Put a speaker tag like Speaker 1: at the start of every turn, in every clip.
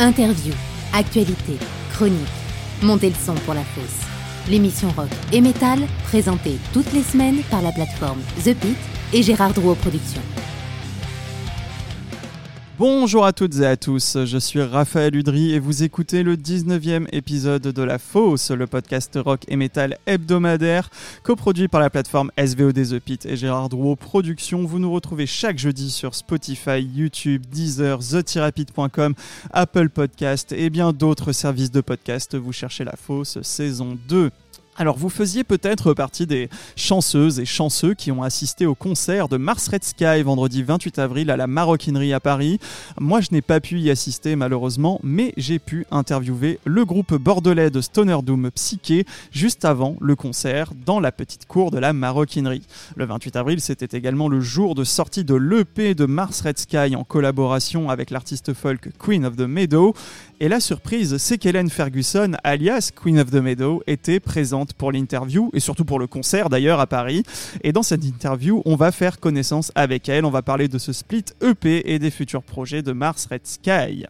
Speaker 1: Interview, actualité, chronique. Montez le son pour la fosse. L'émission rock et métal, présentée toutes les semaines par la plateforme The Pit et Gérard Drouot Productions.
Speaker 2: Bonjour à toutes et à tous, je suis Raphaël Udry et vous écoutez le 19e épisode de La Fosse, le podcast rock et métal hebdomadaire, coproduit par la plateforme SVOD The Pit et Gérard Drouot Productions. Vous nous retrouvez chaque jeudi sur Spotify, YouTube, Deezer, TheTherapist.com, Apple Podcast et bien d'autres services de podcast. Vous cherchez La Fosse saison 2. Alors vous faisiez peut-être partie des chanceuses et chanceux qui ont assisté au concert de Mars Red Sky vendredi 28 avril à la Maroquinerie à Paris. Moi je n'ai pas pu y assister malheureusement, mais j'ai pu interviewer le groupe bordelais de Stoner Doom Psyché juste avant le concert dans la petite cour de la Maroquinerie. Le 28 avril c'était également le jour de sortie de l'EP de Mars Red Sky en collaboration avec l'artiste folk Queen of the Meadow. Et la surprise c'est qu'Hélène Ferguson alias Queen of the Meadow était présente pour l'interview et surtout pour le concert d'ailleurs à Paris. Et dans cette interview, on va faire connaissance avec elle. On va parler de ce split EP et des futurs projets de Mars Red Sky.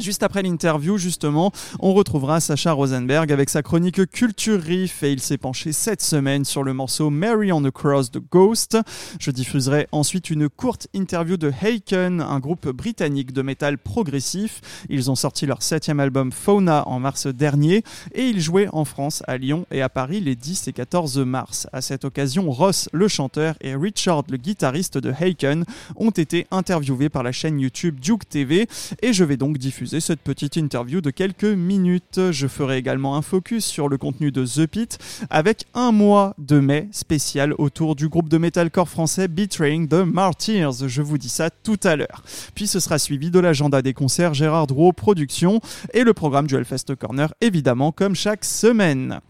Speaker 2: Juste après l'interview, justement, on retrouvera Sacha Rosenberg avec sa chronique Culture Riff et il s'est penché cette semaine sur le morceau Mary on the Cross de Ghost. Je diffuserai ensuite une courte interview de Haken, un groupe britannique de métal progressif. Ils ont sorti leur septième album Fauna en mars dernier et ils jouaient en France, à Lyon et à Paris les 10 et 14 mars. À cette occasion, Ross, le chanteur, et Richard, le guitariste de Haken, ont été interviewés par la chaîne YouTube Duke TV et je vais donc diffuser cette petite interview de quelques minutes. Je ferai également un focus sur le contenu de The Pit avec un mois de mai spécial autour du groupe de metalcore français Betraying the Martyrs. Je vous dis ça tout à l'heure. Puis ce sera suivi de l'agenda des concerts Gérard Drouot Productions et le programme du Hellfest Corner évidemment comme chaque semaine.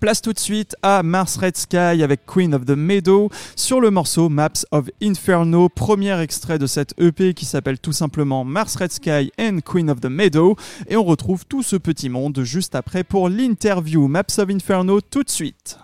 Speaker 2: Place tout de suite à Mars Red Sky avec Queen of the Meadow sur le morceau Maps of Inferno, premier extrait de cette EP qui s'appelle tout simplement Mars Red Sky and Queen of the Meadow. Et on retrouve tout ce petit monde juste après pour l'interview Maps of Inferno tout de suite.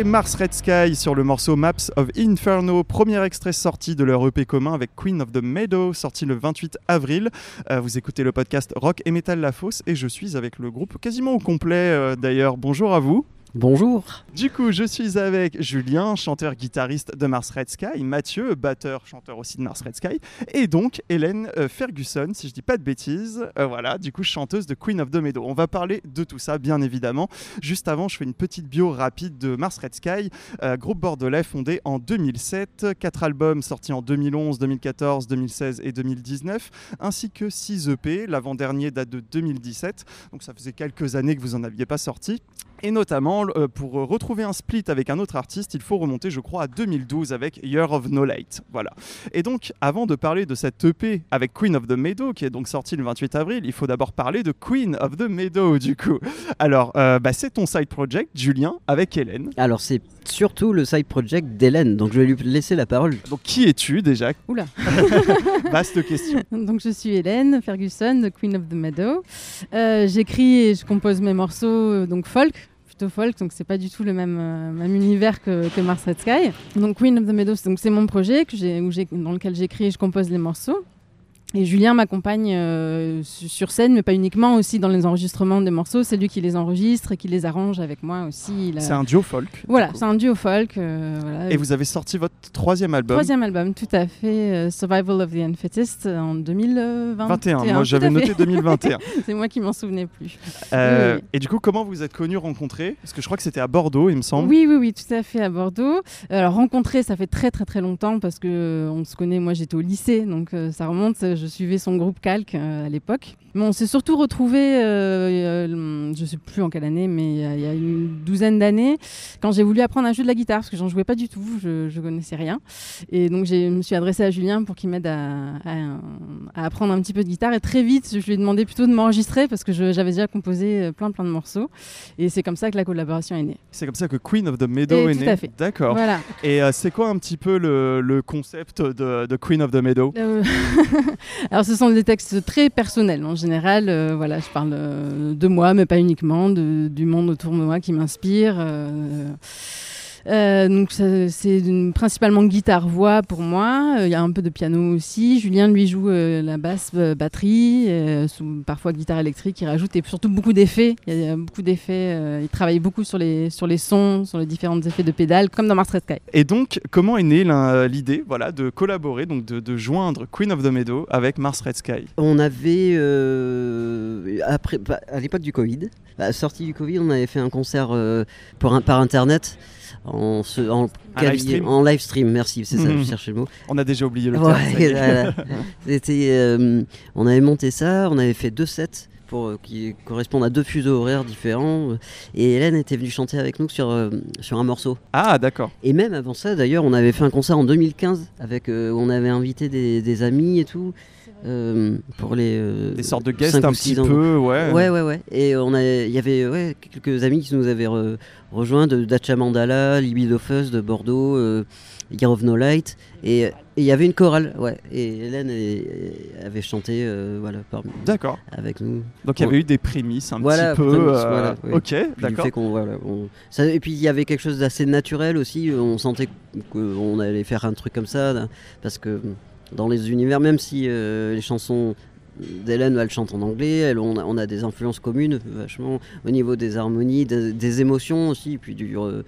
Speaker 2: Mars Red Sky sur le morceau Maps of Inferno, premier extrait sorti de leur EP commun avec Queen of the Meadow, sorti le 28 avril. Euh, vous écoutez le podcast Rock et Metal La Fosse et je suis avec le groupe quasiment au complet euh, d'ailleurs. Bonjour à vous.
Speaker 3: Bonjour.
Speaker 2: Du coup, je suis avec Julien, chanteur-guitariste de Mars Red Sky, Mathieu, batteur, chanteur aussi de Mars Red Sky, et donc Hélène euh, Ferguson, si je dis pas de bêtises, euh, voilà, du coup chanteuse de Queen of the Meadow. On va parler de tout ça, bien évidemment. Juste avant, je fais une petite bio rapide de Mars Red Sky, euh, groupe bordelais fondé en 2007, quatre albums sortis en 2011, 2014, 2016 et 2019, ainsi que 6 EP. L'avant-dernier date de 2017, donc ça faisait quelques années que vous en aviez pas sorti. Et notamment, euh, pour retrouver un split avec un autre artiste, il faut remonter, je crois, à 2012 avec Year of No Light. Voilà. Et donc, avant de parler de cette EP avec Queen of the Meadow, qui est donc sortie le 28 avril, il faut d'abord parler de Queen of the Meadow, du coup. Alors, euh, bah, c'est ton side project, Julien, avec Hélène.
Speaker 3: Alors, c'est surtout le side project d'Hélène, donc je vais lui laisser la parole.
Speaker 2: Donc, qui es-tu déjà?
Speaker 4: Oula
Speaker 2: Vaste question.
Speaker 4: Donc, je suis Hélène Ferguson de Queen of the Meadow. Euh, J'écris et je compose mes morceaux, euh, donc folk, folk, donc c'est pas du tout le même, euh, univers que, Mars Red Sky. Donc Queen of the Meadows, c'est mon projet dans lequel j'écris et je compose les morceaux. Et Julien m'accompagne euh, su- sur scène, mais pas uniquement, aussi dans les enregistrements des morceaux. C'est lui qui les enregistre et qui les arrange avec moi aussi. A-
Speaker 2: C'est un duo folk.
Speaker 4: Voilà, c'est un duo folk. euh, voilà.
Speaker 2: Et vous avez sorti votre troisième album.
Speaker 4: Troisième album, tout à fait, euh, Survival of the Unfittest en 2021.
Speaker 2: 21, moi j'avais noté 2021.
Speaker 4: C'est moi qui m'en souvenais plus. Oui.
Speaker 2: Et du coup, comment vous êtes connus, rencontrés? Parce que je crois que c'était à Bordeaux, il me semble.
Speaker 4: Oui, oui, oui, tout à fait, à Bordeaux. Alors, rencontrer, ça fait très, très, très longtemps parce que euh, on se connaît. Moi, j'étais au lycée, donc ça remonte. Je suivais son groupe Calque euh, à l'époque. Mais on s'est surtout retrouvés, euh, euh, je sais plus en quelle année, mais il y a- il y, a une douzaine d'années, quand j'ai voulu apprendre à jouer de la guitare, parce que j'en jouais pas du tout, je, je connaissais rien. Et donc, je me suis adressée à Julien pour qu'il m'aide à, à- à apprendre un petit peu de guitare. Et très vite, je lui ai demandé plutôt de m'enregistrer parce que j'avais déjà composé euh, plein, plein de morceaux. Et c'est comme ça que la collaboration est née.
Speaker 2: C'est comme ça que Queen of the Meadow
Speaker 4: Et
Speaker 2: est
Speaker 4: tout
Speaker 2: né.
Speaker 4: à fait.
Speaker 2: D'accord.
Speaker 4: Voilà.
Speaker 2: Et euh, c'est quoi un petit peu le, le concept de, de Queen of the Meadow?
Speaker 4: Euh, Alors, ce sont des textes très personnels. En général, euh, voilà, je parle euh, de moi, mais pas uniquement, du monde autour de moi qui m'inspire. Euh, euh, donc c'est principalement guitare-voix pour moi. Euh, Il y a un peu de piano aussi. Julien lui joue euh, la basse, euh, batterie, euh, sous- parfois guitare électrique. Il rajoute et surtout beaucoup d'effets. Il y a beaucoup d'effets. euh, il travaille beaucoup sur les sur les sons, sur les différents effets de pédales, comme dans Mars Red Sky.
Speaker 2: Et donc, comment est née l'idée voilà, de collaborer, donc de, de joindre Queen of the Meadow avec Mars Red Sky?
Speaker 3: On avait, euh, après, bah, à l'époque du Covid, à la sortie du Covid, on avait fait un concert euh, pour un- par internet. En, se- en,
Speaker 2: live stream
Speaker 3: en live stream, merci, c'est ça,
Speaker 2: Mhm.
Speaker 3: je cherchais le mot.
Speaker 2: On a déjà oublié le terme.
Speaker 3: voilà. Euh, on avait monté ça, on avait fait deux sets pour, euh, qui correspondent à deux fuseaux horaires différents. euh, Et Hélène était venue chanter avec nous sur, euh, sur un morceau.
Speaker 2: Ah, d'accord.
Speaker 3: Et même avant ça, d'ailleurs, on avait fait un concert en 2015 avec, euh, on avait invité des, des amis et tout euh, pour les euh,
Speaker 2: Des sortes de guests un petit
Speaker 3: ans.
Speaker 2: peu, ouais.
Speaker 3: Ouais, ouais, ouais. Et on a, il y avait ouais, quelques amis qui nous avaient re- rejoints de Dacha Mandala, Libido Fuzz de Bordeaux, euh, Year of No Light. Et il y avait une chorale, ouais. Et Hélène avait chanté, euh, voilà, parmi-
Speaker 2: D'accord.
Speaker 3: avec nous.
Speaker 2: Donc il y avait eu des prémices un
Speaker 3: Voilà,
Speaker 2: petit peu.
Speaker 3: prémices,
Speaker 2: euh,
Speaker 3: voilà.
Speaker 2: Ok, d'accord.
Speaker 3: voilà, on- et puis il y avait quelque chose d'assez naturel aussi. On sentait qu'on allait faire un truc comme ça, parce que dans les univers, même si euh, les chansons d'Hélène, elle chante en anglais, elle, on, a, des influences communes, vachement au niveau des harmonies, des, émotions aussi. Puis du, euh,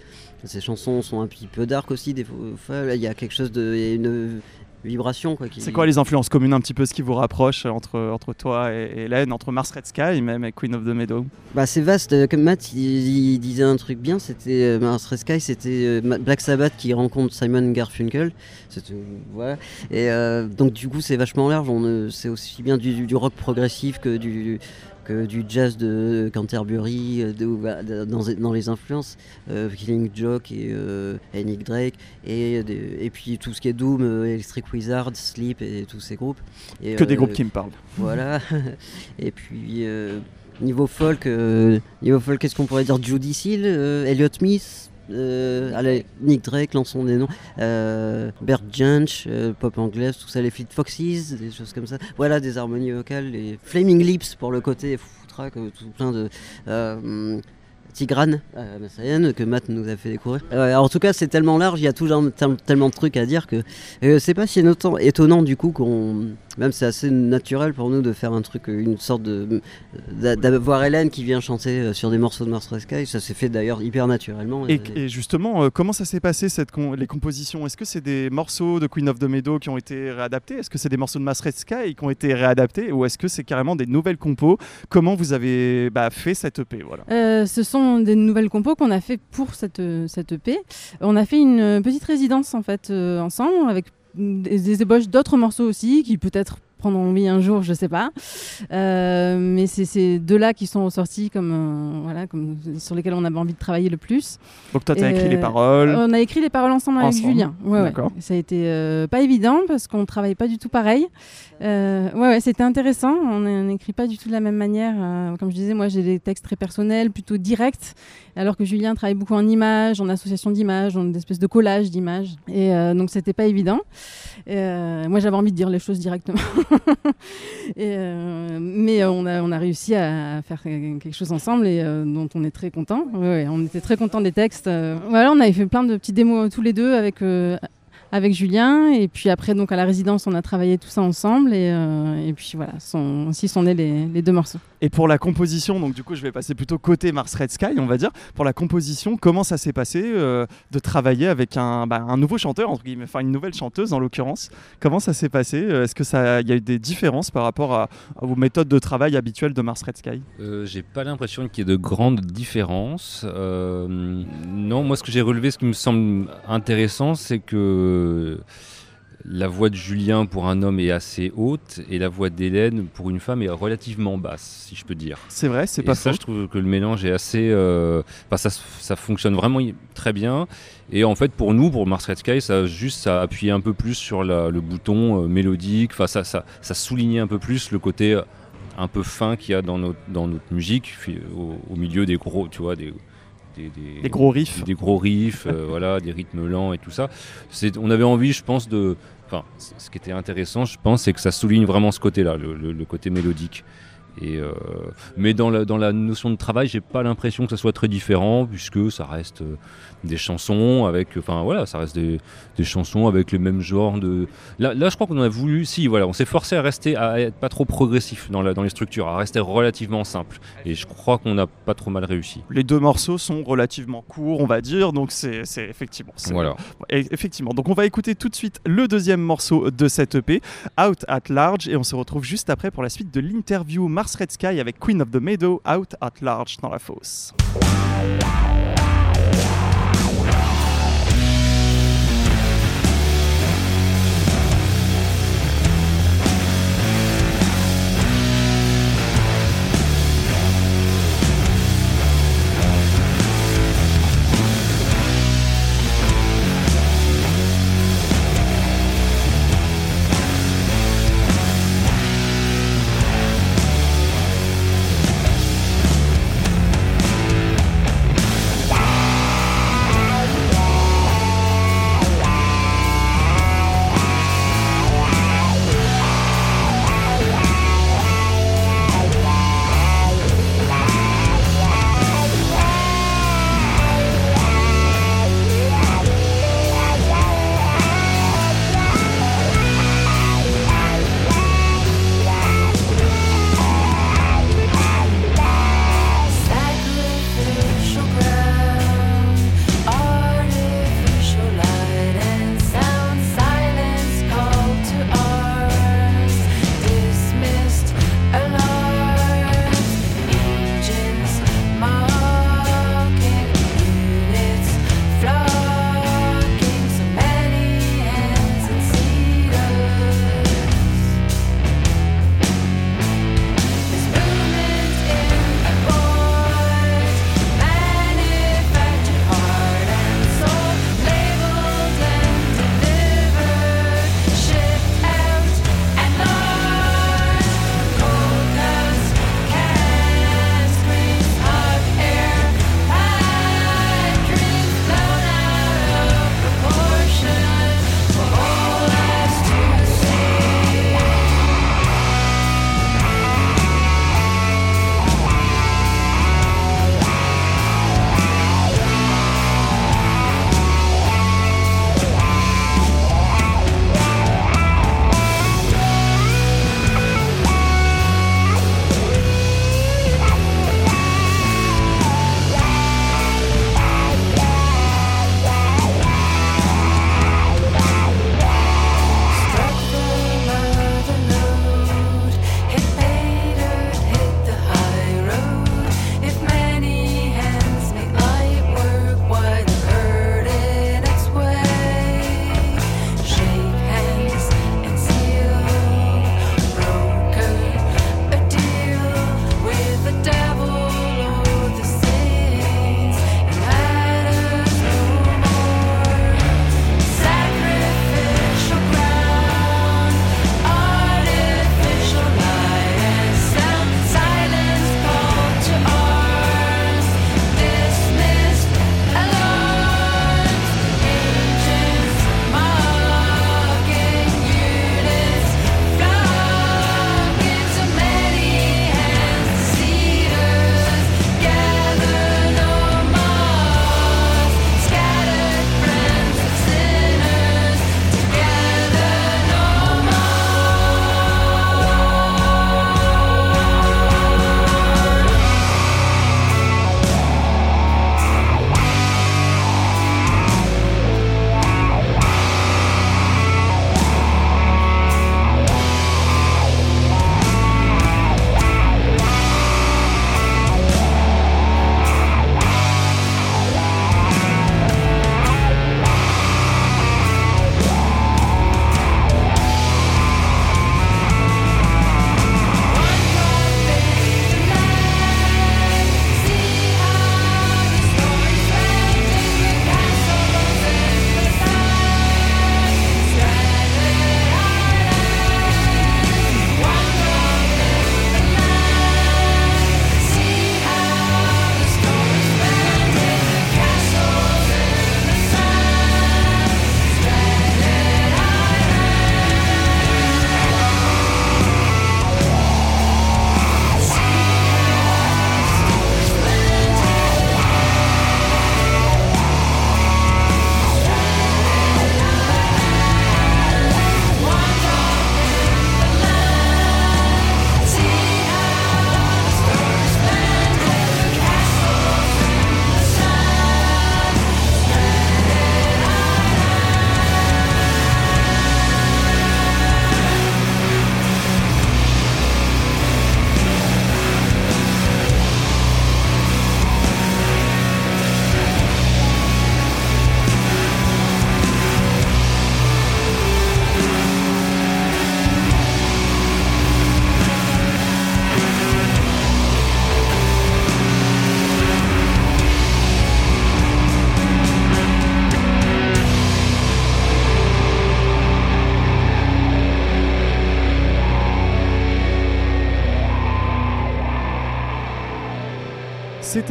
Speaker 3: ces chansons sont un petit peu dark aussi. Des fois, il y a quelque chose de, vibration quoi. qui-
Speaker 2: C'est quoi les influences communes un petit peu ce qui vous rapproche entre, entre toi et Hélène, entre Mars Red Sky même et Queen of the Meadow?
Speaker 3: Bah c'est vaste, euh, comme Matt il, il disait un truc bien, c'était euh, Mars Red Sky, c'était euh, Black Sabbath qui rencontre Simon Garfunkel, voilà. Et euh, donc du coup c'est vachement large, on, c'est aussi bien du rock progressif que du que du jazz de Canterbury, euh, de, bah, dans, dans les influences, euh, Killing Joke et, euh, et Nick Drake, et, des- et puis tout ce qui est Doom, euh, Electric Wizard, Sleep et tous ces groupes. Et,
Speaker 2: Que des
Speaker 3: euh,
Speaker 2: groupes qui me parlent.
Speaker 3: voilà. Et puis euh, niveau folk, euh, niveau folk, qu'est-ce qu'on pourrait dire? Judy Seal, euh, Elliot Smith, euh, allez, Nick Drake, lançons des noms, euh, Bert Jansch, euh, pop anglaise, tout ça, les Fleet Foxes, des choses comme ça. Voilà, des harmonies vocales, les Flaming Lips pour le côté foutraque, euh, tout plein de. Tigrane euh, que Matt nous a fait découvrir. Euh, en tout cas, c'est tellement large, il y a toujours tellement de trucs à dire que euh, c'est pas si étonnant du coup qu'on. Même c'est assez naturel pour nous de faire un truc, une sorte de. d'avoir Hélène qui vient chanter sur des morceaux de Mars Sky, ça s'est fait d'ailleurs hyper naturellement.
Speaker 2: Et, justement, comment ça s'est passé cette les compositions? Est-ce que c'est des morceaux de Queen of the Meadow qui ont été réadaptés? Est-ce que c'est des morceaux de Mars Sky qui ont été réadaptés? Ou est-ce que c'est carrément des nouvelles compos? Comment vous avez bah, fait cette EP
Speaker 4: voilà. Ce sont des nouvelles compos qu'on a fait pour cette, cette EP. On a fait une petite résidence en fait euh, ensemble avec des, ébauches d'autres morceaux aussi qui peut-être prendront vie un jour, je sais pas. Euh, mais c'est ces deux-là qui sont ressortis comme, euh, voilà, comme sur lesquels on avait envie de travailler le plus.
Speaker 2: Donc toi, tu as écrit les paroles
Speaker 4: On a écrit les paroles ensemble, avec Julien. Ouais, Ça a été pas évident parce qu'on travaille pas du tout pareil. Euh, ouais, c'était intéressant. On n'écrit pas du tout de la même manière. Euh, comme je disais, moi, j'ai des textes très personnels, plutôt directs, alors que Julien travaille beaucoup en images, en association d'images, en espèce de collage d'images. Et euh, donc, c'était pas évident. moi, j'avais envie de dire les choses directement. mais on a, on a réussi à faire quelque chose ensemble et dont on est très content. On était très content des textes. voilà, on avait fait plein de petits démos tous les deux avec avec Julien. Et puis après, donc à la résidence, on a travaillé tout ça ensemble. Et, euh, et puis voilà, sont, ainsi sont nés les, les, deux morceaux.
Speaker 2: Et pour la composition, donc du coup, je vais passer plutôt côté Mars Red Sky, on va dire. Pour la composition, comment ça s'est passé euh, de travailler avec un, bah, un, nouveau chanteur, entre guillemets, enfin une nouvelle chanteuse en l'occurrence? Comment ça s'est passé? Euh, Est-ce que ça, il y a eu des différences par rapport à, vos méthodes de travail habituelles de Mars Red Sky?
Speaker 5: J'ai pas l'impression qu'il y ait de grandes différences. non, moi, ce que j'ai relevé, ce qui me semble intéressant, c'est que la voix de Julien pour un homme est assez haute et la voix d'Hélène pour une femme est relativement basse, si je peux dire.
Speaker 2: C'est vrai, c'est pas
Speaker 5: ça.
Speaker 2: Je
Speaker 5: trouve que le mélange est assez, euh, ça, ça, fonctionne vraiment très bien. Et en fait, pour nous, pour Mars Red Sky, ça a juste ça appuyé un peu plus sur le bouton euh, mélodique. Enfin, ça, ça, ça soulignait un peu plus le côté euh, un peu fin qu'il y a dans notre, dans notre musique, au, au, milieu des gros, tu vois, des
Speaker 2: des, gros riffs,
Speaker 5: des gros riffs, euh, voilà, des rythmes lents et tout ça. On avait envie, je pense, de. Enfin, ce qui était intéressant, je pense, c'est que ça souligne vraiment ce côté-là, le, côté mélodique. Et euh, mais dans la, dans la notion de travail, j'ai pas l'impression que ça soit très différent, puisque ça reste euh, des chansons avec, enfin voilà, ça reste des, des chansons avec les mêmes genres de. Là, là je crois qu'on a voulu, si voilà, on s'est forcé à rester, à être pas trop progressif dans, la, dans les structures, à rester relativement simple. Et je crois qu'on n'a pas trop mal réussi.
Speaker 2: Les deux morceaux sont relativement courts, on va dire, donc c'est effectivement.
Speaker 5: Voilà.
Speaker 2: Effectivement. Donc on va écouter tout de suite le deuxième morceau de cette EP, Out at Large, et on se retrouve juste après pour la suite de l'interview Mars Red Sky avec Queen of the Meadow, Out at Large dans la fosse.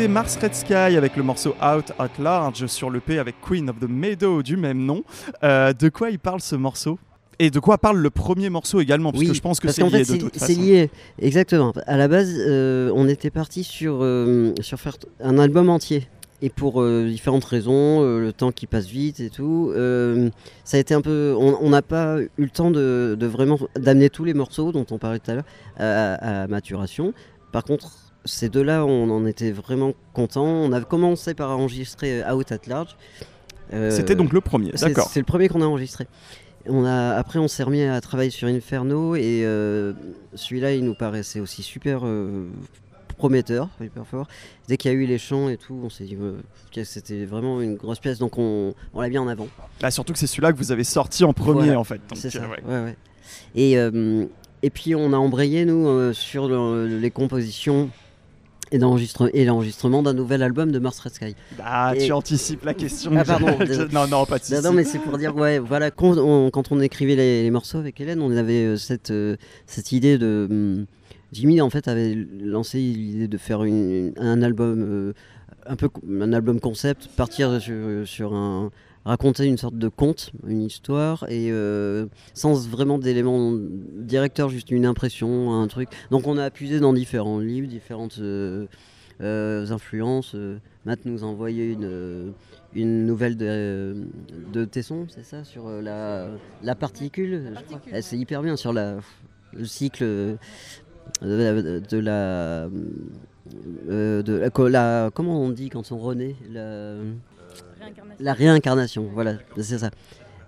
Speaker 2: C'était Mars Red Sky avec le morceau Out at Large sur le P avec Queen of the Meadow du même nom. Euh, de quoi il parle ce morceau? Et de quoi parle le premier morceau également? Parce
Speaker 3: Oui,
Speaker 2: que je pense que c'est lié
Speaker 3: fait,
Speaker 2: de toute
Speaker 3: c'est
Speaker 2: façon.
Speaker 3: lié, exactement. À la base, euh, on était parti sur, euh, sur faire un album entier. Et pour euh, différentes raisons, euh, le temps qui passe vite et tout, euh, ça a été un peu. On n'a pas eu le temps de, de vraiment d'amener tous les morceaux dont on parlait tout à l'heure à, maturation. Par contre, ces deux-là, on en était vraiment contents. On a commencé par enregistrer euh, Out at Large. Euh,
Speaker 2: C'était donc le premier, d'accord.
Speaker 3: C'est le premier qu'on a enregistré. On a, après, on s'est remis à travailler sur Inferno et euh, celui-là, il nous paraissait aussi super euh, prometteur, hyper fort. Dès qu'il y a eu les chants et tout, on s'est dit euh, que c'était vraiment une grosse pièce, donc on, on l'a mis en avant.
Speaker 2: Bah, surtout que c'est celui-là que vous avez sorti en premier
Speaker 3: Voilà,
Speaker 2: en fait.
Speaker 3: C'est ça.
Speaker 2: ouais.
Speaker 3: ouais, ouais. Et, et puis, on a embrayé, nous, sur le- les compositions et l'enregistrement d'un nouvel album de Mars Red Sky.
Speaker 2: Ah,
Speaker 3: Et-
Speaker 2: tu anticipes la question.
Speaker 3: Ah, pardon,
Speaker 2: non, non, pas de
Speaker 3: Non,
Speaker 2: souci.
Speaker 3: non, mais c'est pour dire, ouais, voilà, quand on, quand on écrivait les, les morceaux avec Hélène, on avait euh, cette, euh, cette idée de. hum, Jimmy, en fait, avait lancé l'idée de faire une- un album, euh, un peu un album concept, partir sur, sur un. Raconter une sorte de conte, une histoire, et euh, sans vraiment d'éléments directeurs, juste une impression, un truc. Donc on a appuyé dans différents livres, différentes euh, euh, influences. Matt nous a envoyé une, une nouvelle de, de Tesson, c'est ça, sur la, la particule.
Speaker 4: Particule,
Speaker 3: Eh, c'est hyper bien sur la, le cycle de la, de la- comment on dit quand on renaît la, la réincarnation, voilà, c'est ça.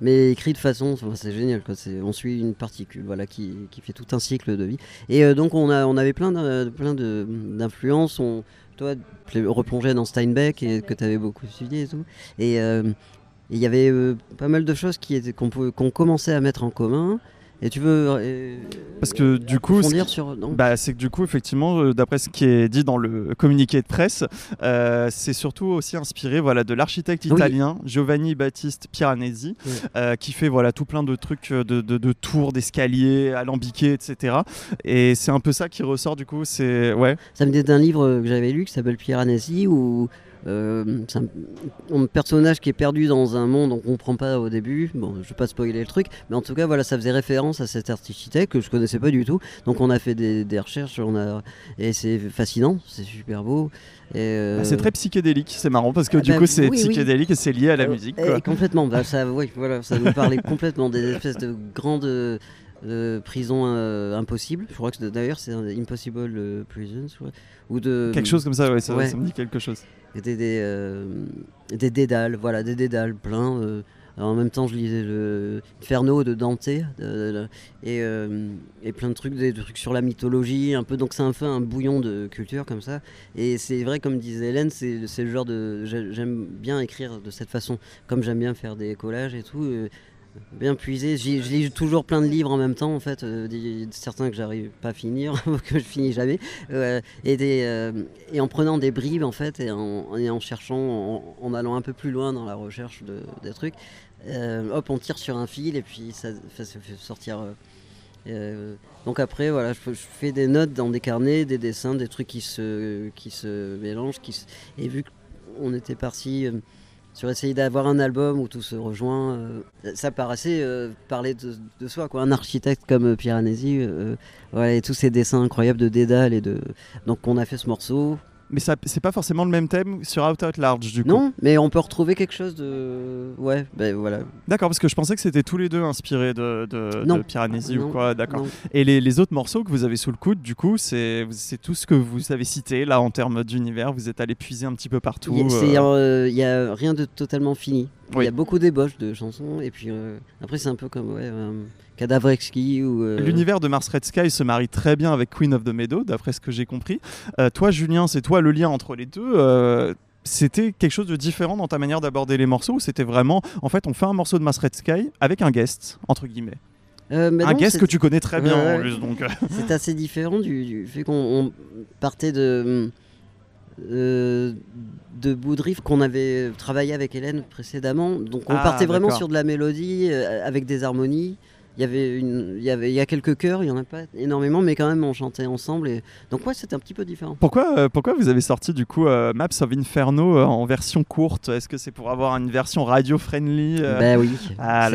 Speaker 3: Mais écrit de façon, c'est génial, quoi. On suit une particule, voilà, qui, qui fait tout un cycle de vie. Et euh, donc on a, on avait plein, d'influences. Toi, tu replongeais dans Steinbeck et que tu avais beaucoup suivi et tout. Et euh, il y avait euh, pas mal de choses qu'on qu'on commençait à mettre en commun. Et tu veux euh,
Speaker 2: Parce que du coup, ce
Speaker 3: sur
Speaker 2: Bah, c'est que du coup, effectivement, euh, d'après ce qui est dit dans le communiqué de presse, euh, c'est surtout aussi inspiré voilà, de l'architecte
Speaker 3: Oui.
Speaker 2: italien Giovanni Battiste Piranesi,
Speaker 3: Oui.
Speaker 2: euh, qui fait voilà, tout plein de trucs de, de- de tours, d'escaliers, alambiqués, etc. Et c'est un peu ça qui ressort du coup. C'est ouais,
Speaker 3: Ça me dit d'un livre que j'avais lu qui s'appelle Piranesi où euh, c'est un, un personnage qui est perdu dans un monde on comprend pas au début. Bon, je vais pas spoiler le truc, mais en tout cas voilà, ça faisait référence à cet architecte que je connaissais pas du tout. Donc on a fait des, des recherches, on a et c'est fascinant, c'est super beau. Euh,
Speaker 2: Bah, c'est très psychédélique. C'est marrant parce que
Speaker 3: ah
Speaker 2: du
Speaker 3: bah,
Speaker 2: coup, c'est
Speaker 3: oui, oui.
Speaker 2: psychédélique et c'est lié à la
Speaker 3: Euh,
Speaker 2: musique.
Speaker 3: complètement. Bah, ça, oui, voilà, ça nous parlait complètement des espèces de grandes euh, prisons euh, impossibles. Je crois que d'ailleurs c'est Impossible euh, crois. ou de
Speaker 2: Quelque chose comme ça, ouais, ça,
Speaker 3: ouais.
Speaker 2: ça me dit quelque chose.
Speaker 3: Et des, des, euh, des dédales, voilà, des dédales pleins. euh. Alors, en même temps, je lisais le Inferno de Dante de- de- de- et, et plein de trucs, des trucs sur la mythologie, un peu. Donc c'est un peu un bouillon de culture comme ça. Et c'est vrai, comme disait Hélène, c'est le genre de. j'ai- J'aime bien écrire de cette façon, comme j'aime bien faire des collages et tout. Bien puiser. J'y- Je lis toujours plein de livres en même temps, en fait, euh, certains que j'arrive pas à finir, que je finis jamais, euh, euh, et en prenant des bribes, en fait, et en, cherchant, en, allant un peu plus loin dans la recherche de, des trucs, hop, on tire sur un fil et puis ça, ça fait sortir. donc après, voilà, je, fais des notes dans des carnets, des dessins, des trucs qui se, qui se mélangent, qui et vu qu'on était parti. Sur essayer d'avoir un album où tout se rejoint. euh, ça paraissait euh, parler de, soi, quoi. Un architecte comme euh, euh, voilà, et tous ces dessins incroyables de Dédale et de. Donc on a fait ce morceau.
Speaker 2: Mais ça, c'est pas forcément le même thème sur Out Out Large du coup.
Speaker 3: Non, mais on peut retrouver quelque chose de. Ouais, ben voilà.
Speaker 2: D'accord, parce que je pensais que c'était tous les deux inspirés de, de,
Speaker 3: Non.
Speaker 2: de Piranesi ou quoi. D'accord. Et les, les autres morceaux que vous avez sous le coude, du coup, c'est tout ce que vous avez cité là en termes d'univers. Vous êtes allé puiser un petit peu partout.
Speaker 3: Il y a- c'est,
Speaker 2: euh,
Speaker 3: euh, a rien de totalement fini. Il
Speaker 2: Oui.
Speaker 3: y a beaucoup d'ébauches de chansons, et puis euh, après c'est un peu comme ouais, Cadavre exquis ou. euh,
Speaker 2: L'univers de Mars Red Sky se marie très bien avec Queen of the Meadow, d'après ce que j'ai compris. Euh, toi, Julien, c'est toi le lien entre les deux. euh, c'était quelque chose de différent dans ta manière d'aborder les morceaux ou c'était vraiment, en fait, on fait un morceau de Mars Red Sky avec un guest, entre guillemets.
Speaker 3: mais
Speaker 2: un
Speaker 3: non,
Speaker 2: guest que tu connais très bien en plus. Donc,
Speaker 3: C'est assez différent du, du fait qu'on on partait de, euh, de riff qu'on avait travaillé avec Hélène précédemment. Donc on
Speaker 2: Ah,
Speaker 3: partait vraiment sur de la mélodie euh, avec des harmonies. Il y avait une, il y avait, il y a quelques chœurs, il y en a pas énormément, mais quand même on chantait ensemble et donc ouais, c'était un petit peu différent.
Speaker 2: Pourquoi, euh, pourquoi vous avez sorti du coup euh, Maps of Inferno euh, en version courte? Est-ce que c'est pour avoir une version radio friendly
Speaker 3: Bah oui,
Speaker 2: Ah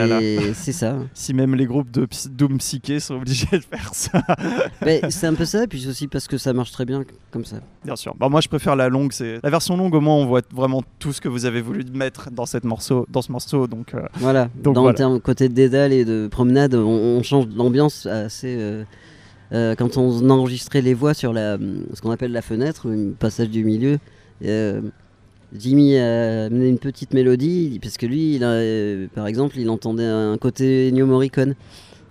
Speaker 3: c'est ça.
Speaker 2: Si même les groupes de psy- Doom Psyché sont obligés de faire ça,
Speaker 3: Mais c'est un peu ça, et puis aussi parce que ça marche très bien comme ça.
Speaker 2: bien sûr. Bon, moi je préfère la longue, c'est la version longue. Au moins on voit vraiment tout ce que vous avez voulu mettre dans cette morceau, dans ce morceau. Donc
Speaker 3: Voilà.
Speaker 2: Donc
Speaker 3: Dans
Speaker 2: voilà.
Speaker 3: le terme côté de dédale et de promenade, on, change l'ambiance assez. euh, euh, quand on enregistrait les voix sur la, ce qu'on appelle la fenêtre, passage du milieu, euh, Jimmy a amené une petite mélodie parce que lui, euh, par exemple, il entendait un côté New Morricone.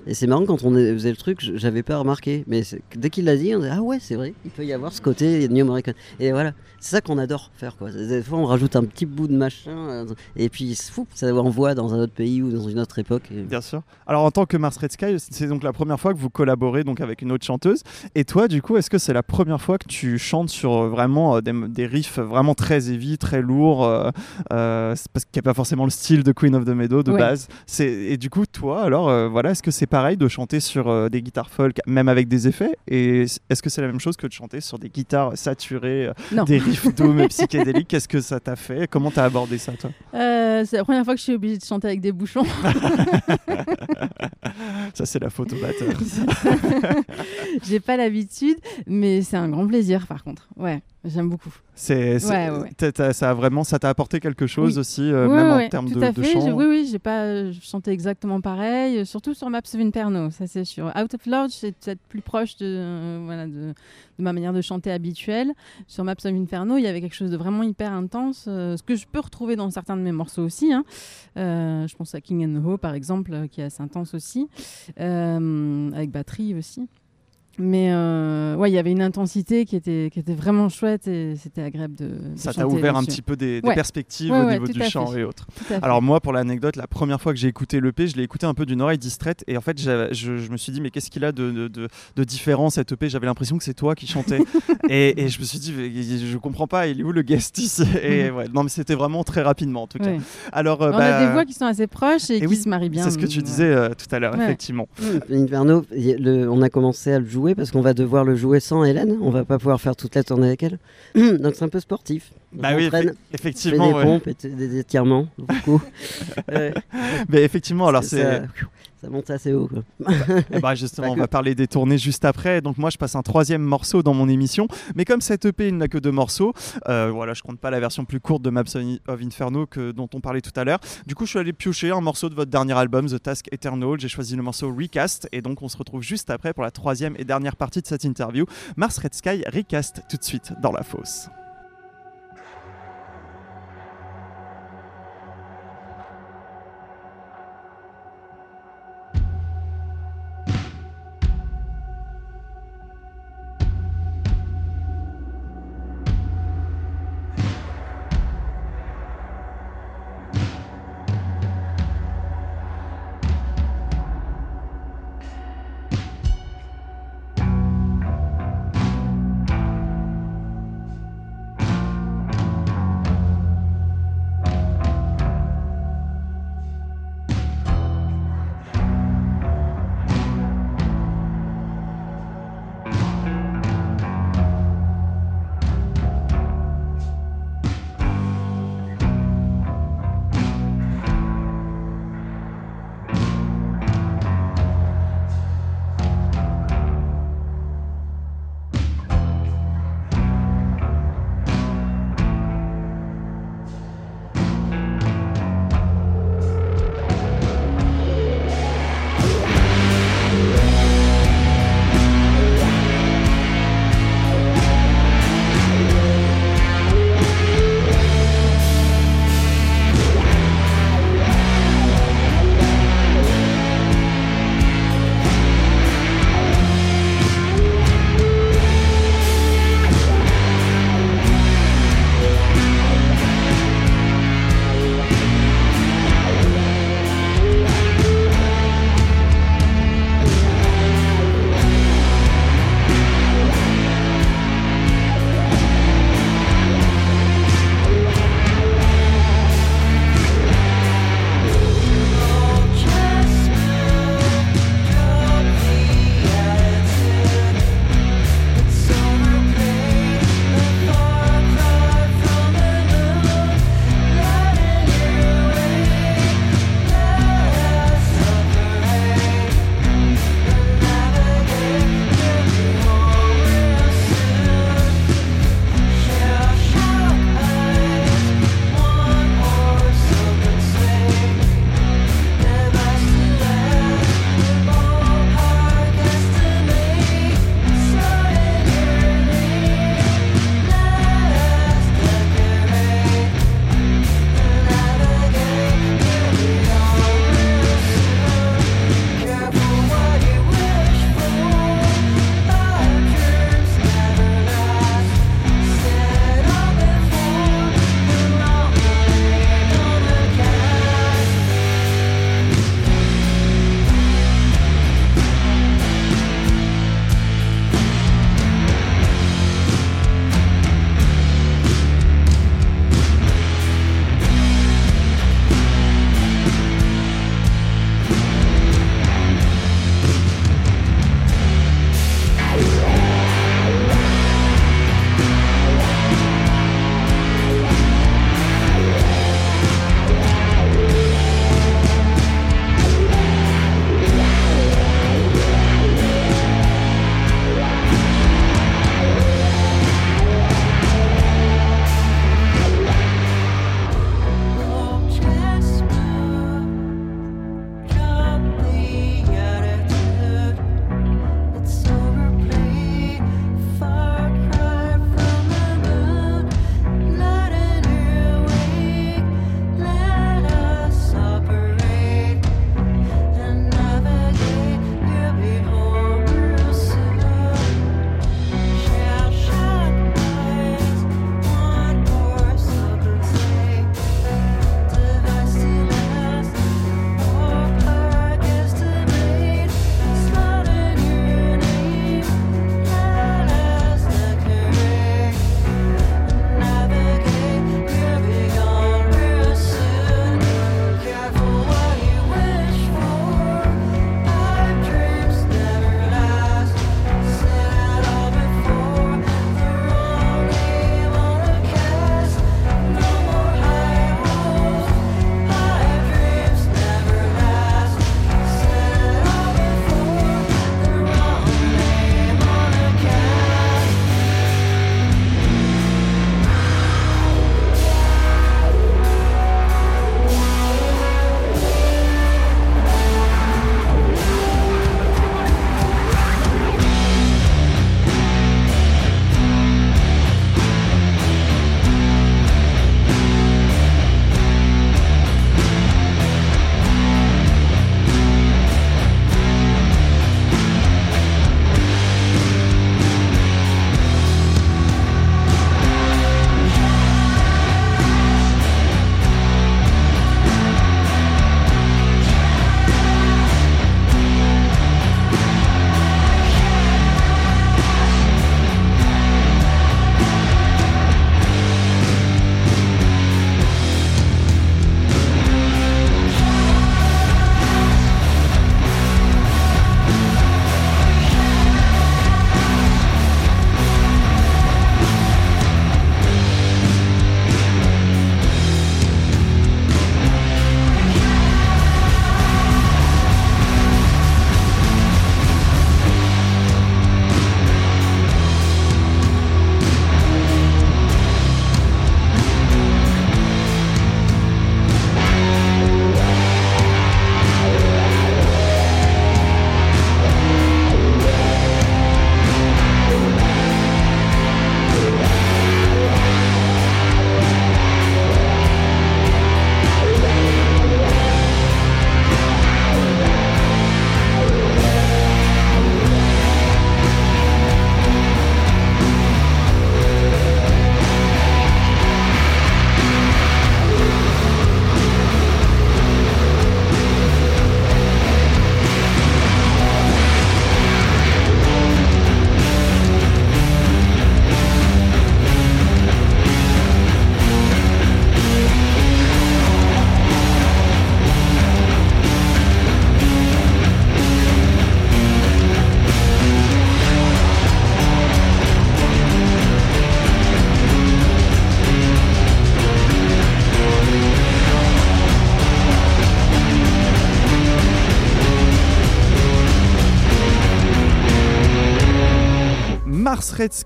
Speaker 3: Et c'est marrant quand on faisait le truc, je- j'avais pas remarqué, mais dès qu'il l'a dit, on dit ah ouais c'est vrai, il peut y avoir ce côté New Morricone. Et voilà, c'est ça qu'on adore faire quoi. Des fois on rajoute un petit bout de machin euh, et puis c'est fou, ça envoie dans un autre pays ou dans une autre époque. Et-
Speaker 2: Bien sûr. Alors en tant que Mars Red Sky, c'est donc la première fois que vous collaborez donc avec une autre chanteuse. Et toi, du coup, est-ce que c'est la première fois que tu chantes sur euh, vraiment euh, des, des riffs vraiment très heavy, très lourds, euh, euh, parce qu'il n'y a pas forcément le style de Queen of the Meadow de
Speaker 4: Ouais.
Speaker 2: base. Et du coup, toi, alors euh, voilà, est-ce que c'est pareil de chanter sur euh, des guitares folk, même avec des effets Et est-ce que c'est la même chose que de chanter sur des guitares saturées, euh,
Speaker 4: Non.
Speaker 2: des riffs doom psychédéliques? Qu'est-ce que ça t'a fait? Comment t'as abordé ça, toi?
Speaker 4: Euh, c'est la première fois que je suis obligée de chanter avec des bouchons.
Speaker 2: Ça, c'est la photo batteur.
Speaker 4: J'ai pas l'habitude, mais c'est un grand plaisir par contre. Ouais, j'aime beaucoup.
Speaker 2: C'est,
Speaker 4: Ouais, ouais,
Speaker 2: ça a vraiment, ça t'a apporté quelque chose
Speaker 4: Oui.
Speaker 2: aussi, euh, même en termes
Speaker 4: tout
Speaker 2: de,
Speaker 4: à
Speaker 2: de
Speaker 4: fait.
Speaker 2: chant.
Speaker 4: Je- oui, oui, j'ai pas euh, chanté exactement pareil, euh, surtout sur Maps of Inferno, ça c'est sûr. Out of Lodge, c'est peut-être plus proche de, euh, voilà, de, de ma manière de chanter habituelle. Sur Maps of Inferno, il y avait quelque chose de vraiment hyper intense, euh, ce que je peux retrouver dans certains de mes morceaux aussi. hein. Euh, je pense à King and Ho, par exemple, euh, qui est assez intense aussi, euh, avec batterie aussi. Mais euh, ouais, il y avait une intensité qui était, qui était vraiment chouette et c'était agréable de. de
Speaker 2: Ça t'a ouvert un petit peu des, des
Speaker 4: Ouais.
Speaker 2: perspectives
Speaker 4: Ouais,
Speaker 2: au
Speaker 4: ouais,
Speaker 2: niveau du chant
Speaker 4: fait.
Speaker 2: et autres. Alors moi, pour l'anecdote, la première fois que j'ai écouté l'EP, je l'ai écouté un peu d'une oreille distraite et en fait, je, je me suis dit mais qu'est-ce qu'il a de, de, de- de différent cet EP J'avais l'impression que c'est toi qui chantais et, et je me suis dit mais je comprends pas, il est où le guest ici? Et ouais, non mais c'était vraiment très rapidement en tout cas.
Speaker 4: Ouais.
Speaker 2: Alors euh,
Speaker 4: On
Speaker 2: bah,
Speaker 4: a des voix qui sont assez proches et,
Speaker 2: et
Speaker 4: qui
Speaker 2: oui,
Speaker 4: se marient bien.
Speaker 2: c'est ce que tu
Speaker 4: donc,
Speaker 2: disais euh, tout à l'heure,
Speaker 4: Ouais.
Speaker 2: effectivement.
Speaker 3: Inferno, y- le- on a commencé à le jouer parce qu'on va devoir le jouer sans Hélène. On va pas pouvoir faire toute la tournée avec elle. Donc c'est un peu sportif. On
Speaker 2: Bah oui,
Speaker 3: on fait
Speaker 2: effectivement.
Speaker 3: des
Speaker 2: ouais.
Speaker 3: pompes et des étirements. beaucoup. Ouais,
Speaker 2: Mais effectivement, alors c'est.
Speaker 3: Ça, monte assez haut. Quoi.
Speaker 2: Eh ben, justement, on va parler des tournées juste après. Donc moi, je passe un troisième morceau dans mon émission. Mais comme cette EP il n'a que deux morceaux, euh, voilà, je compte pas la version plus courte de Maps of Inferno que dont on parlait tout à l'heure. Du coup, je suis allé piocher un morceau de votre dernier album, The Task Eternal. J'ai choisi le morceau Recast. Et donc, on se retrouve juste après pour la troisième et dernière partie de cette interview. Mars Red Sky Recast tout de suite dans la fosse.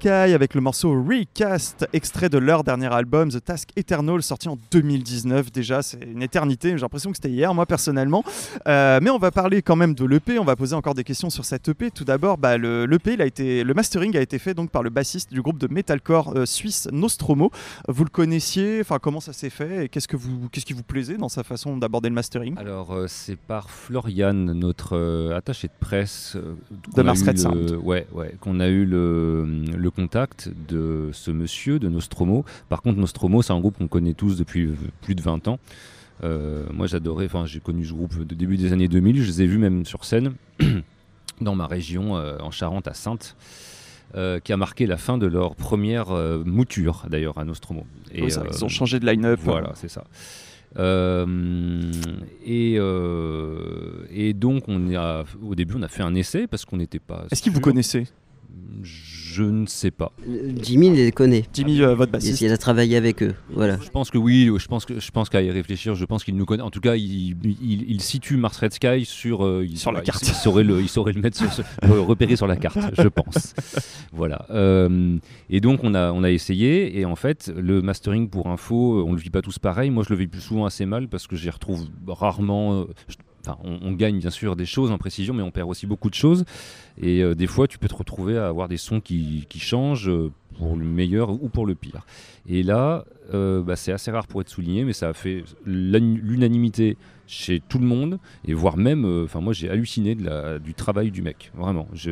Speaker 2: Sky avec le morceau Recast, extrait de leur dernier album The Task Eternal, sorti en 2019 déjà, c'est une éternité, j'ai l'impression que c'était hier moi personnellement. Euh, mais on va parler quand même de l'EP, on va poser encore des questions sur cette EP. Tout d'abord, bah, le, l'EP, il a été, le mastering a été fait donc par le bassiste du groupe de metalcore euh, suisse Nostromo. Vous le connaissiez, enfin comment ça s'est fait et qu'est-ce, que vous, qu'est-ce qui vous plaisait dans sa façon d'aborder le mastering?
Speaker 5: Alors, euh, c'est par Florian, notre attaché de presse.
Speaker 2: De Mars Red
Speaker 5: le-
Speaker 2: Sound.
Speaker 5: Ouais, ouais, qu'on a eu le, le contact de ce monsieur, de Nostromo. Par contre, Nostromo, c'est un groupe qu'on connaît tous depuis plus de 20 ans. Euh, moi, j'adorais, enfin, j'ai connu ce groupe de début des années 2000. Je les ai vus même sur scène dans ma région, euh, en Charente, à Sainte. euh, qui a marqué la fin de leur première mouture d'ailleurs à Nostromo. Et,
Speaker 2: Ils ont changé de line-up.
Speaker 5: voilà, c'est ça. Euh, et, euh, et donc, on a, au début, on a fait un essai parce qu'on n'était pas.
Speaker 2: Est-ce qu'ils vous connaissez
Speaker 5: Je ne sais pas.
Speaker 3: Euh, Jimmy les connaît.
Speaker 2: Jimmy, euh, votre bassiste
Speaker 3: il a travaillé avec eux. Voilà.
Speaker 5: Je pense que oui, je pense que je pense qu'à y réfléchir, je pense qu'il nous connaît. En tout cas, il, il, il situe Mars Red Sky sur euh, il,
Speaker 2: Sur la
Speaker 5: il-
Speaker 2: carte.
Speaker 5: Il, saurait le, il saurait le mettre sur, ce- le repérer sur la carte, je pense. voilà. Euh, et donc on a on a essayé et en fait le mastering pour info, on le vit pas tous pareil. Moi, je le vis plus souvent assez mal parce que j'y retrouve rarement. euh, je- On gagne bien sûr des choses en précision, mais on perd aussi beaucoup de choses. Et euh, des fois, tu peux te retrouver à avoir des sons qui, qui changent euh, pour le meilleur ou pour le pire. Et là, euh, bah, c'est assez rare pour être souligné, mais ça a fait l'unanimité chez tout le monde, et voire même, euh, enfin moi j'ai halluciné de la, du travail du mec, vraiment. Je,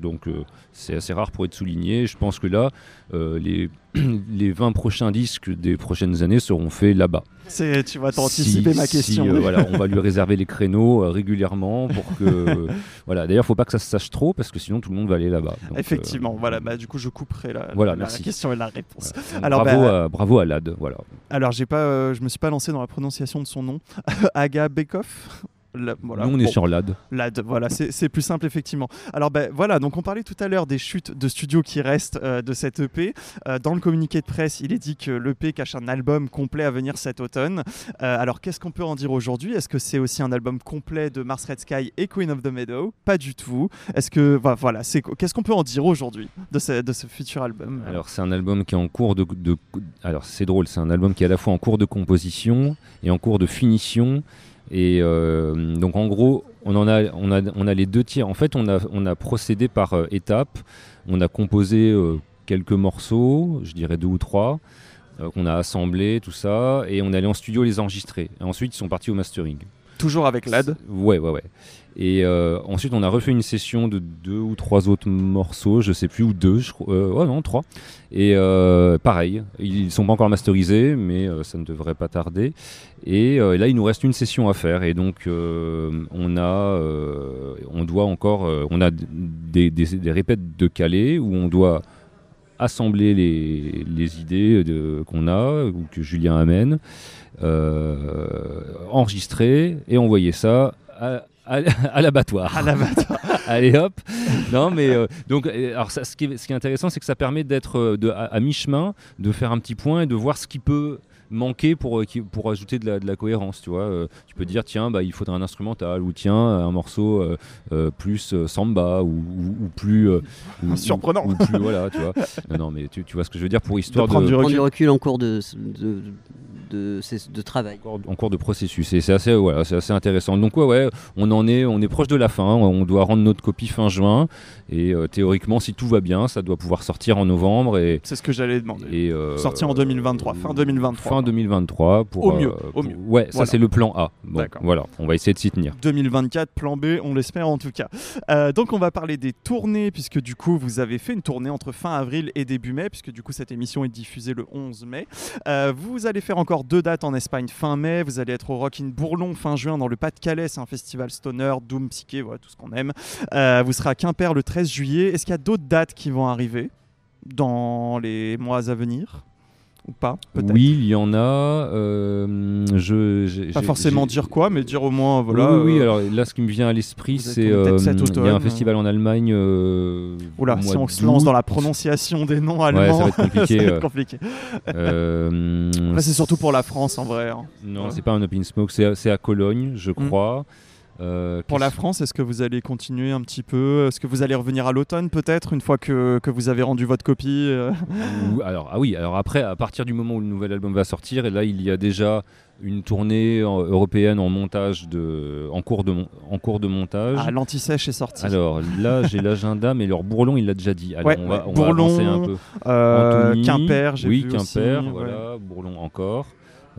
Speaker 5: donc euh, c'est assez rare pour être souligné. Je pense que là, les, les 20 prochains disques des prochaines années seront faits là-bas.
Speaker 2: Tu vas t'anticiper
Speaker 5: Si-
Speaker 2: ma
Speaker 5: si,
Speaker 2: question.
Speaker 5: voilà, on va lui réserver les créneaux régulièrement pour que. voilà. D'ailleurs, faut pas que ça se sache trop parce que sinon tout le monde va aller là-bas.
Speaker 2: Effectivement, voilà, bah, du coup je couperai la,
Speaker 5: Voilà,
Speaker 2: la- la
Speaker 5: merci.
Speaker 2: question et la réponse.
Speaker 5: voilà.
Speaker 2: Alors,
Speaker 5: bravo,
Speaker 2: bah,
Speaker 5: à, bravo à
Speaker 2: Alors j'ai pas, euh, je me suis pas lancé dans la prononciation de son nom. Aga Bekoff? Voilà.
Speaker 5: Nous, on est sur Lad.
Speaker 2: Lad, voilà, c'est c'est plus simple effectivement. Alors ben voilà, donc on parlait tout à l'heure des chutes de studio qui restent euh, de cette EP. Euh, dans le communiqué de presse, il est dit que l'EP cache un album complet à venir cet automne. Euh, alors qu'est-ce qu'on peut en dire aujourd'hui? Est-ce que c'est aussi un album complet de Mars Red Sky et Queen of the Meadow? Pas du tout. Est-ce que bah, voilà, c'est qu'est-ce qu'on peut en dire aujourd'hui de ce, de ce futur album?
Speaker 5: Alors, c'est un album qui est en cours de, de- Alors, c'est drôle, c'est un album qui est à la fois en cours de composition et en cours de finition. Et euh, donc, en gros, on, a, les deux tiers. En fait, on a, procédé par euh, étapes. On a composé euh, quelques morceaux, je dirais deux ou trois, qu'on a assemblés, tout ça. Et on est allé en studio les enregistrer. Ensuite, ils sont partis au mastering.
Speaker 2: Toujours avec Lad.
Speaker 5: Ouais, ouais, ouais. Et euh, ensuite, on a refait une session de deux ou trois autres morceaux, je sais plus, ou deux, je crois. Euh, ouais, non, trois. Et euh, pareil, ils sont pas encore masterisés, mais ça ne devrait pas tarder. Et là, il nous reste une session à faire. Et donc, on a, on doit encore, on a des, répètes de Calais où on doit assembler les, idées qu'on a ou que Julien amène, euh, enregistrer et envoyer ça à, l'abattoir.
Speaker 2: À.
Speaker 5: Allez hop. Non mais euh, donc euh, alors ça, ce, qui est, ce qui est intéressant c'est que ça permet d'être de, à, à mi-chemin, de faire un petit point et de voir ce qui peut manquer pour, pour ajouter de la, de la cohérence tu vois Euh, tu peux dire tiens bah il faudrait un instrumental ou tiens un morceau euh, euh, plus euh, samba ou, ou- ou plus euh, ou-
Speaker 2: Surprenant.
Speaker 5: ou, ou plus voilà tu vois non, non mais tu, tu vois ce que je veux dire pour histoire de,
Speaker 2: prendre du
Speaker 3: Prendre
Speaker 2: recul.
Speaker 3: du recul en cours de, de, de, de- de travail.
Speaker 5: en cours- en cours de processus et c'est assez voilà c'est assez intéressant donc ouais ouais on en est on est proche de la fin on doit rendre notre copie fin juin et euh, théoriquement si tout va bien ça doit pouvoir sortir en novembre et,
Speaker 2: C'est ce que j'allais demander.
Speaker 5: et euh,
Speaker 2: Sorti en 2023, fin 2023.
Speaker 5: fin 2023 pour
Speaker 2: Au mieux,
Speaker 5: euh,
Speaker 2: au
Speaker 5: pour-
Speaker 2: mieux.
Speaker 5: ouais ça c'est le plan A Bon,
Speaker 2: D'accord.
Speaker 5: voilà on va essayer de s'y tenir
Speaker 2: 2024, plan B, on l'espère en tout cas. Euh, donc on va parler des tournées, puisque du coup vous avez fait une tournée entre fin avril et début mai, puisque du coup cette émission est diffusée le 11 mai. Euh, vous allez faire encore deux dates en Espagne fin mai, vous allez être au Rock in Bourlon fin juin dans le Pas-de-Calais, c'est un festival stoner, doom, psyché, voilà tout ce qu'on aime. Euh, vous serez à Quimper le 13 juillet. Est-ce qu'il y a d'autres dates qui vont arriver dans les mois à venir? Ou pas
Speaker 5: oui il y en a euh, je
Speaker 2: Pas forcément dire quoi, mais dire au moins voilà.
Speaker 5: oui, oui, oui,
Speaker 2: euh,
Speaker 5: alors là, ce qui me vient à l'esprit, c'est euh, il y a un festival en Allemagne. euh,
Speaker 2: Oula, si on se lance dans la prononciation des noms allemands,
Speaker 5: Ouais, ça va être compliqué,
Speaker 2: compliqué. C'est surtout pour la France en vrai. hein.
Speaker 5: Non,
Speaker 2: Ouais.
Speaker 5: c'est pas un Open Smoke, c'est à Cologne, je
Speaker 2: Mm.
Speaker 5: Euh,
Speaker 2: Pour la France, est-ce que vous allez continuer un petit peu? Est-ce que vous allez revenir à l'automne peut-être une fois que, que vous avez rendu votre copie euh
Speaker 5: alors, ah oui, alors après, à partir du moment où le nouvel album va sortir, et là, il y a déjà une tournée en- européenne en montage de, en cours de, en cours de montage.
Speaker 2: Ah, l'anti-sèche est sorti.
Speaker 5: alors là, j'ai l'agenda, mais leur Bourlon, il l'a déjà dit. Alors,
Speaker 2: Ouais,
Speaker 5: on va, on va
Speaker 2: Bourlon,
Speaker 5: avancer un peu.
Speaker 2: Euh,
Speaker 5: Anthony,
Speaker 2: Quimper, j'ai
Speaker 5: oui,
Speaker 2: vu
Speaker 5: Quimper,
Speaker 2: aussi, ouais.
Speaker 5: voilà, Bourlon encore.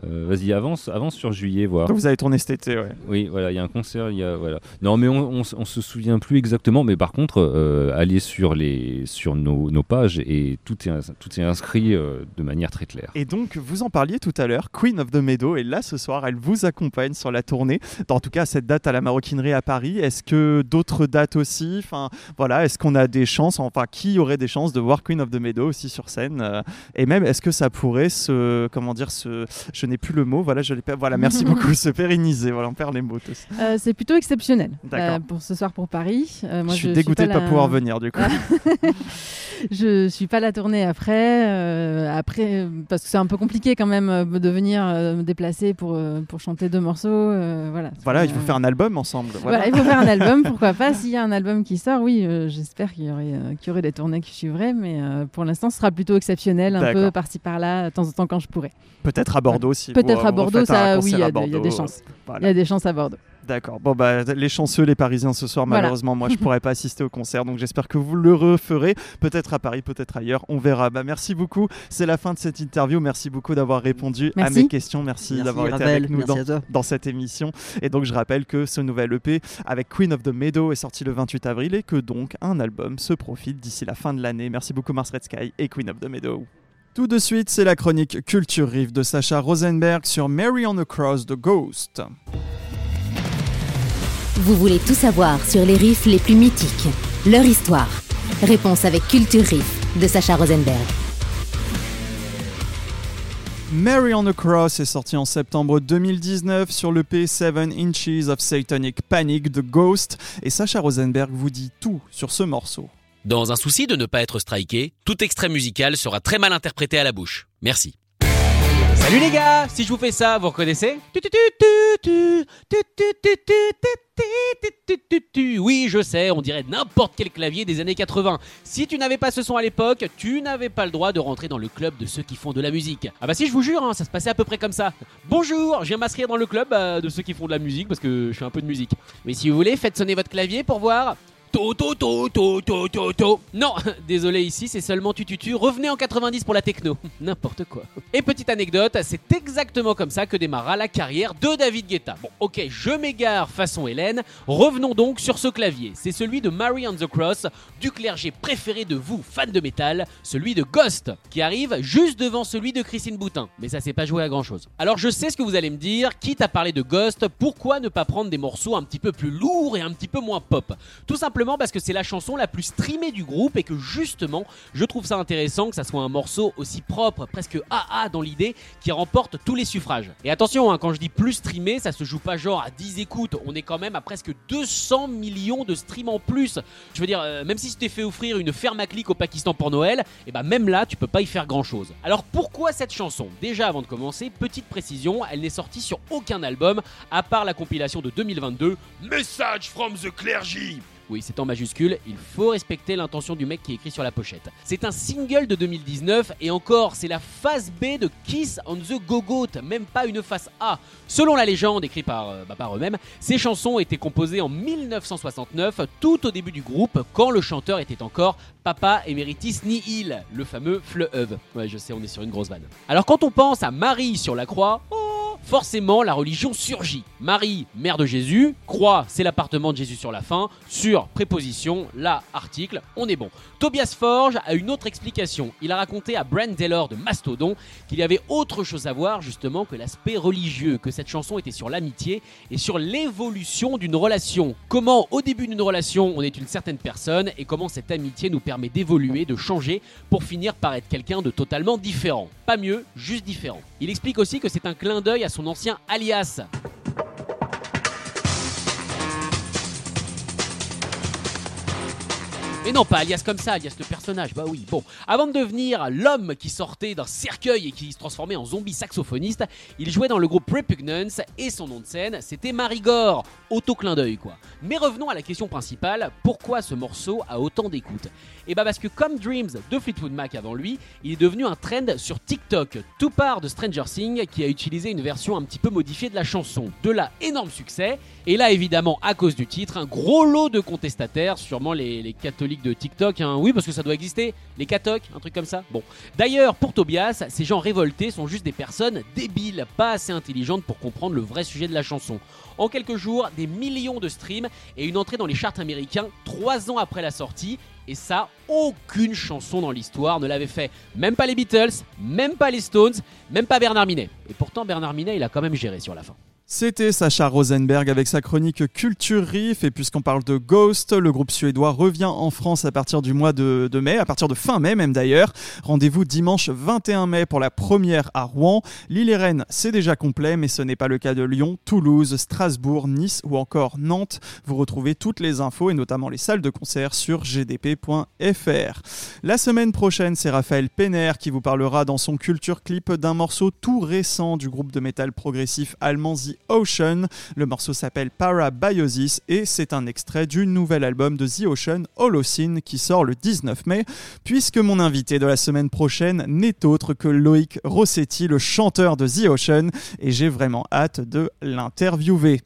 Speaker 5: Euh, Vas-y, avance, avance sur juillet, voir.
Speaker 2: Donc vous avez tourné cet été, ouais.
Speaker 5: Oui, voilà, il y a un concert, il y a voilà. Non, mais on, on, se souvient plus exactement. Mais par contre, euh, allez sur les sur nos, nos pages et tout est tout est inscrit euh, de manière très claire.
Speaker 2: Et donc, vous en parliez tout à l'heure, Queen of the Meadow est là ce soir, elle vous accompagne sur la tournée. En tout cas, cette date à la maroquinerie à Paris. Est-ce que d'autres dates aussi? Enfin, voilà, est-ce qu'on a des chances Enfin, qui aurait des chances de voir Queen of the Meadow aussi sur scène Et même, est-ce que ça pourrait se, comment dire, se, je n'ai plus le mot. Voilà, je l'ai pas. Voilà, merci beaucoup. Se pérenniser. Voilà, on perd les mots.
Speaker 4: Euh, c'est plutôt exceptionnel euh, pour ce soir pour Paris. Euh, moi,
Speaker 2: je suis dégoûté de
Speaker 4: pas
Speaker 2: ne pas pouvoir venir du coup.
Speaker 4: je suis pas la tournée après. euh, après, parce que c'est un peu compliqué quand même de venir me déplacer pour, pour chanter deux morceaux. voilà.
Speaker 2: Voilà, il faut faire un album ensemble. Voilà.
Speaker 4: Voilà, il faut faire un album, pourquoi pas. S'il y a un album qui sort, oui, j'espère qu'il y, aurait, qu'il y aurait des tournées qui suivraient, mais pour l'instant, ce sera plutôt exceptionnel, un peu par-ci par-là, de temps en temps quand je pourrai.
Speaker 2: Peut-être à Bordeaux
Speaker 4: Peut-être à Bordeaux,
Speaker 2: refaites un
Speaker 4: ça, oui, il y, a des- il y a des
Speaker 2: Bordeaux,
Speaker 4: chances.
Speaker 2: voilà.
Speaker 4: Il y a des chances à Bordeaux.
Speaker 2: D'accord. Bon, bah, les chanceux, les Parisiens ce soir,
Speaker 4: Voilà.
Speaker 2: malheureusement, moi, je pourrais pas assister au concert. Donc, j'espère que vous le referez. Peut-être à Paris, peut-être ailleurs. On verra. Bah, merci beaucoup. C'est la fin de cette interview. Merci beaucoup d'avoir répondu à mes questions. Merci,
Speaker 3: Merci
Speaker 2: d'avoir été avec nous dans, dans cette émission. Et donc, je rappelle que ce nouvel EP avec Queen of the Meadow est sorti le 28 avril et que donc un album se profile d'ici la fin de l'année. Merci beaucoup, Mars Red Sky et Queen of the Meadow. Tout de suite, c'est la chronique Culture Riff de Sacha Rosenberg sur Mary on the Cross the Ghost.
Speaker 1: Vous voulez tout savoir sur les riffs les plus mythiques, leur histoire. Réponse avec Culture Riff de Sacha Rosenberg.
Speaker 2: Mary on the Cross est sorti en septembre 2019 sur le P7 Inches of Satanic Panic de Ghost et Sacha Rosenberg vous dit tout sur ce morceau.
Speaker 6: Dans un souci de ne pas être striké, tout extrait musical sera très mal interprété à la bouche. Merci.
Speaker 7: Salut les gars, si je vous fais ça, vous reconnaissez Oui, je sais, on dirait n'importe quel clavier des années 80. Si tu n'avais pas ce son à l'époque, tu n'avais pas le droit de rentrer dans le club de ceux qui font de la musique. Ah bah si, je vous jure, hein, ça se passait à peu près comme ça. Bonjour, je viens m'inscrire dans le club euh, de ceux qui font de la musique parce que je fais un peu de musique. Mais si vous voulez, faites sonner votre clavier pour voir. To, to, to, to, to, to, to. Non, désolé ici, c'est seulement tututu. Revenez en 90 pour la techno. N'importe quoi. Et petite anecdote, c'est exactement comme ça que démarra la carrière de David Guetta. Bon, ok, je m'égare façon Hélène. Revenons donc sur ce clavier. C'est celui de Mary on the Cross, du clergé préféré de vous, fans de métal, celui de Ghost, qui arrive juste devant celui de Christine Boutin. Mais ça s'est pas joué à grand chose. Alors je sais ce que vous allez me dire, quitte à parler de Ghost, pourquoi ne pas prendre des morceaux un petit peu plus lourds et un petit peu moins pop? Tout simplement parce que c'est la chanson la plus streamée du groupe et que justement, je trouve ça intéressant que ça soit un morceau aussi propre, presque AA dans l'idée, qui remporte tous les suffrages. Et attention, hein, quand je dis plus streamé, ça se joue pas genre à 10 écoutes, on est quand même à presque 200 millions de streams en plus. Je veux dire, euh, même si tu t'es fait offrir une ferme à clic au Pakistan pour Noël, et bah même là, tu peux pas y faire grand chose. Alors pourquoi cette chanson? Déjà avant de commencer, petite précision, elle n'est sortie sur aucun album, à part la compilation de 2022, Message from the Clergy oui, c'est en majuscule, il faut respecter l'intention du mec qui écrit sur la pochette. C'est un single de 2019 et encore, c'est la phase B de Kiss on the Go-Goat, même pas une face A. Selon la légende écrite par, euh, bah, par eux-mêmes, ces chansons étaient composées en 1969, tout au début du groupe, quand le chanteur était encore Papa Emeritus Nihil, le fameux fleuve. Ouais, je sais, on est sur une grosse vanne. Alors quand on pense à Marie sur la croix, oh, forcément la religion surgit. Marie, mère de Jésus, croix, c'est l'appartement de Jésus sur la fin, sur préposition, là, article, on est bon. Tobias Forge a une autre explication. Il a raconté à Brent Taylor de Mastodon qu'il y avait autre chose à voir justement que l'aspect religieux, que cette chanson était sur l'amitié et sur l'évolution d'une relation. Comment au début d'une relation on est une certaine personne et comment cette amitié nous permet d'évoluer, de changer pour finir par être quelqu'un de totalement différent. Pas mieux, juste différent. Il explique aussi que c'est un clin d'œil à son ancien alias. Mais non, pas alias comme ça, alias le personnage, bah oui. Bon, avant de devenir l'homme qui sortait d'un cercueil et qui se transformait en zombie saxophoniste, il jouait dans le groupe Repugnance et son nom de scène, c'était Marigore. Auto-clin d'œil, quoi. Mais revenons à la question principale, pourquoi ce morceau a autant d'écoute? Et bah parce que comme Dreams de Fleetwood Mac avant lui, il est devenu un trend sur TikTok, tout part de Stranger Things qui a utilisé une version un petit peu modifiée de la chanson. De là, énorme succès, et là évidemment à cause du titre, un gros lot de contestataires, sûrement les, les catholiques de TikTok, hein. oui parce que ça doit exister, les catocs, un truc comme ça. Bon, d'ailleurs pour Tobias, ces gens révoltés sont juste des personnes débiles, pas assez intelligentes pour comprendre le vrai sujet de la chanson. En quelques jours, des millions de streams et une entrée dans les charts américains trois ans après la sortie. Et ça, aucune chanson dans l'histoire ne l'avait fait. Même pas les Beatles, même pas les Stones, même pas Bernard Minet. Et pourtant, Bernard Minet, il a quand même géré sur la fin.
Speaker 2: C'était Sacha Rosenberg avec sa chronique Culture Riff. Et puisqu'on parle de Ghost, le groupe suédois revient en France à partir du mois de, mai, à partir de fin mai même d'ailleurs. Rendez-vous dimanche 21 mai pour la première à Rouen. Lille et Rennes, c'est déjà complet, mais ce n'est pas le cas de Lyon, Toulouse, Strasbourg, Nice ou encore Nantes. Vous retrouvez toutes les infos et notamment les salles de concert sur gdp.fr. La semaine prochaine, c'est Raphaël Penner qui vous parlera dans son Culture Clip d'un morceau tout récent du groupe de métal progressif allemand The Ocean. Le morceau s'appelle Parabiosis et c'est un extrait du nouvel album de The Ocean, Holocene, qui sort le 19 mai, puisque mon invité de la semaine prochaine n'est autre que Loïc Rossetti, le chanteur de The Ocean, et j'ai vraiment hâte de l'interviewer.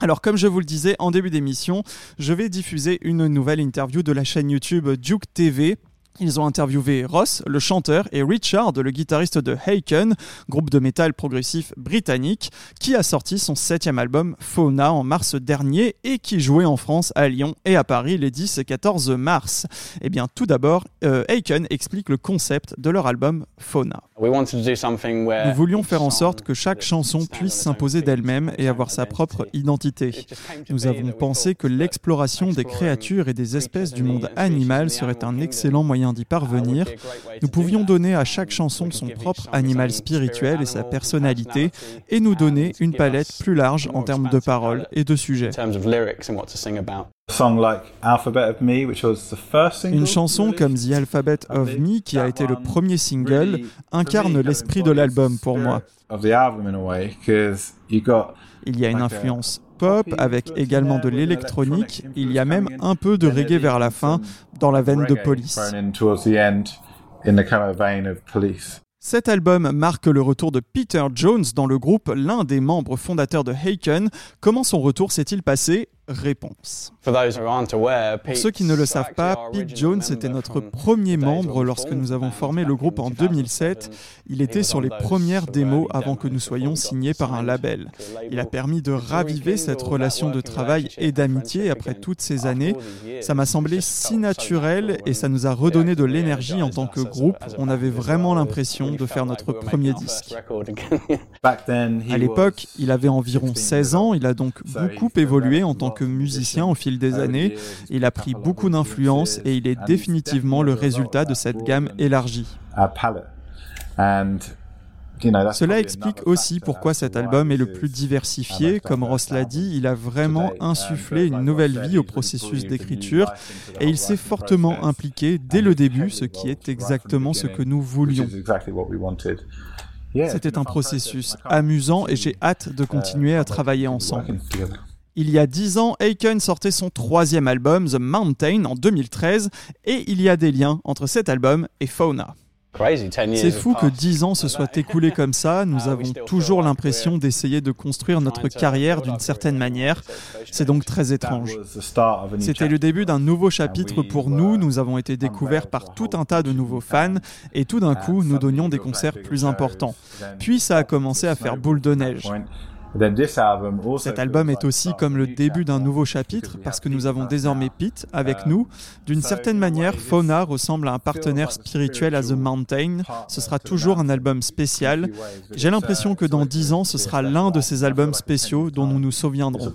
Speaker 2: Alors comme je vous le disais en début d'émission, je vais diffuser une nouvelle interview de la chaîne YouTube Duke TV. Ils ont interviewé Ross, le chanteur, et Richard, le guitariste de Haken, groupe de métal progressif britannique, qui a sorti son septième album Fauna en mars dernier et qui jouait en France, à Lyon et à Paris les 10 et 14 mars. Eh bien, tout d'abord, euh, Haken explique le concept de leur album Fauna. Nous voulions faire en sorte que chaque chanson puisse s'imposer d'elle-même et avoir sa propre identité. Nous avons pensé que l'exploration des créatures et des espèces du monde animal serait un excellent moyen d'y parvenir. Nous pouvions donner à chaque chanson son propre animal spirituel et sa personnalité et nous donner une palette plus large en termes de paroles et de sujets. Une chanson comme The Alphabet of Me, qui a été le premier single, incarne l'esprit de l'album pour moi. Il y a une influence pop avec également de l'électronique, il y a même un peu de reggae vers la fin, dans la veine de police. Cet album marque le retour de Peter Jones dans le groupe, l'un des membres fondateurs de Haken. Comment son retour s'est-il passé? Réponse. Pour ceux qui ne le savent pas, Pete Jones était notre premier membre lorsque nous avons formé le groupe en 2007. Il était sur les premières démos avant que nous soyons signés par un label. Il a permis de raviver cette relation de travail et d'amitié après toutes ces années. Ça m'a semblé si naturel et ça nous a redonné de l'énergie en tant que groupe. On avait vraiment l'impression de faire notre premier disque. À l'époque, il avait environ 16 ans, il a donc beaucoup évolué en tant que musicien au fil des années. Il a pris beaucoup d'influence et il est définitivement le résultat de cette gamme élargie. Cela explique aussi pourquoi cet album est le plus diversifié. Comme Ross l'a dit, il a vraiment insufflé une nouvelle vie au processus d'écriture et il s'est fortement impliqué dès le début, ce qui est exactement ce que nous voulions. C'était un processus amusant et j'ai hâte de continuer à travailler ensemble. Il y a 10 ans, Aiken sortait son troisième album, The Mountain, en 2013, et il y a des liens entre cet album et Fauna. C'est fou que 10 ans se soient écoulés comme ça. Nous avons toujours l'impression d'essayer de construire notre carrière d'une certaine manière. C'est donc très étrange. C'était le début d'un nouveau chapitre pour nous. Nous avons été découverts par tout un tas de nouveaux fans et tout d'un coup, nous donnions des concerts plus importants. Puis ça a commencé à faire boule de neige. Cet album est aussi comme le début d'un nouveau chapitre parce que nous avons désormais Pete avec nous. D'une certaine manière, Fauna ressemble à un partenaire spirituel à The Mountain. Ce sera toujours un album spécial. J'ai l'impression que dans dix ans, ce sera l'un de ces albums spéciaux dont nous nous souviendrons.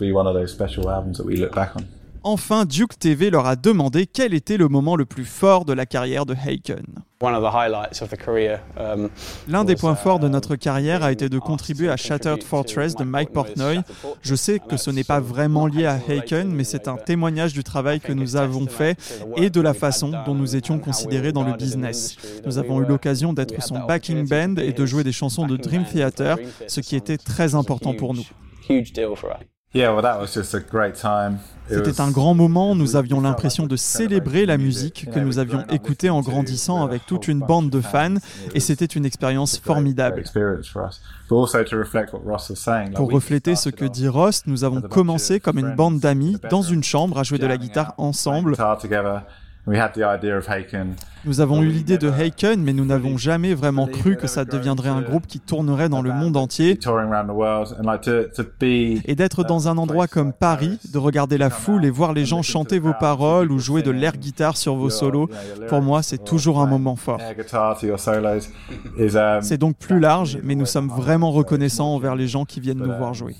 Speaker 2: Enfin, Duke TV leur a demandé quel était le moment le plus fort de la carrière de Haken.
Speaker 8: Um,
Speaker 2: L'un des points forts de notre carrière a été de contribuer à Shattered Fortress de Mike Portnoy. Je sais que ce n'est pas vraiment lié à Haken, mais c'est un témoignage du travail que nous avons fait et de la façon dont nous étions considérés dans le business. Nous avons eu l'occasion d'être son backing band et de jouer des chansons de Dream Theater, ce qui était très important pour nous. C'était un grand moment, nous avions l'impression de célébrer la musique que nous avions écoutée en grandissant avec toute une bande de fans et c'était une expérience formidable. Pour refléter ce que dit Ross, nous avons commencé comme une bande d'amis dans une chambre à jouer de la guitare ensemble. Nous avons eu l'idée de Haken, mais nous n'avons jamais vraiment cru que ça deviendrait un groupe qui tournerait dans le monde entier. Et d'être dans un endroit comme Paris, de regarder la foule et voir les gens chanter vos paroles ou jouer de l'air guitare sur vos solos, pour moi, c'est toujours un moment fort. C'est donc plus large, mais nous sommes vraiment reconnaissants envers les gens qui viennent nous voir jouer.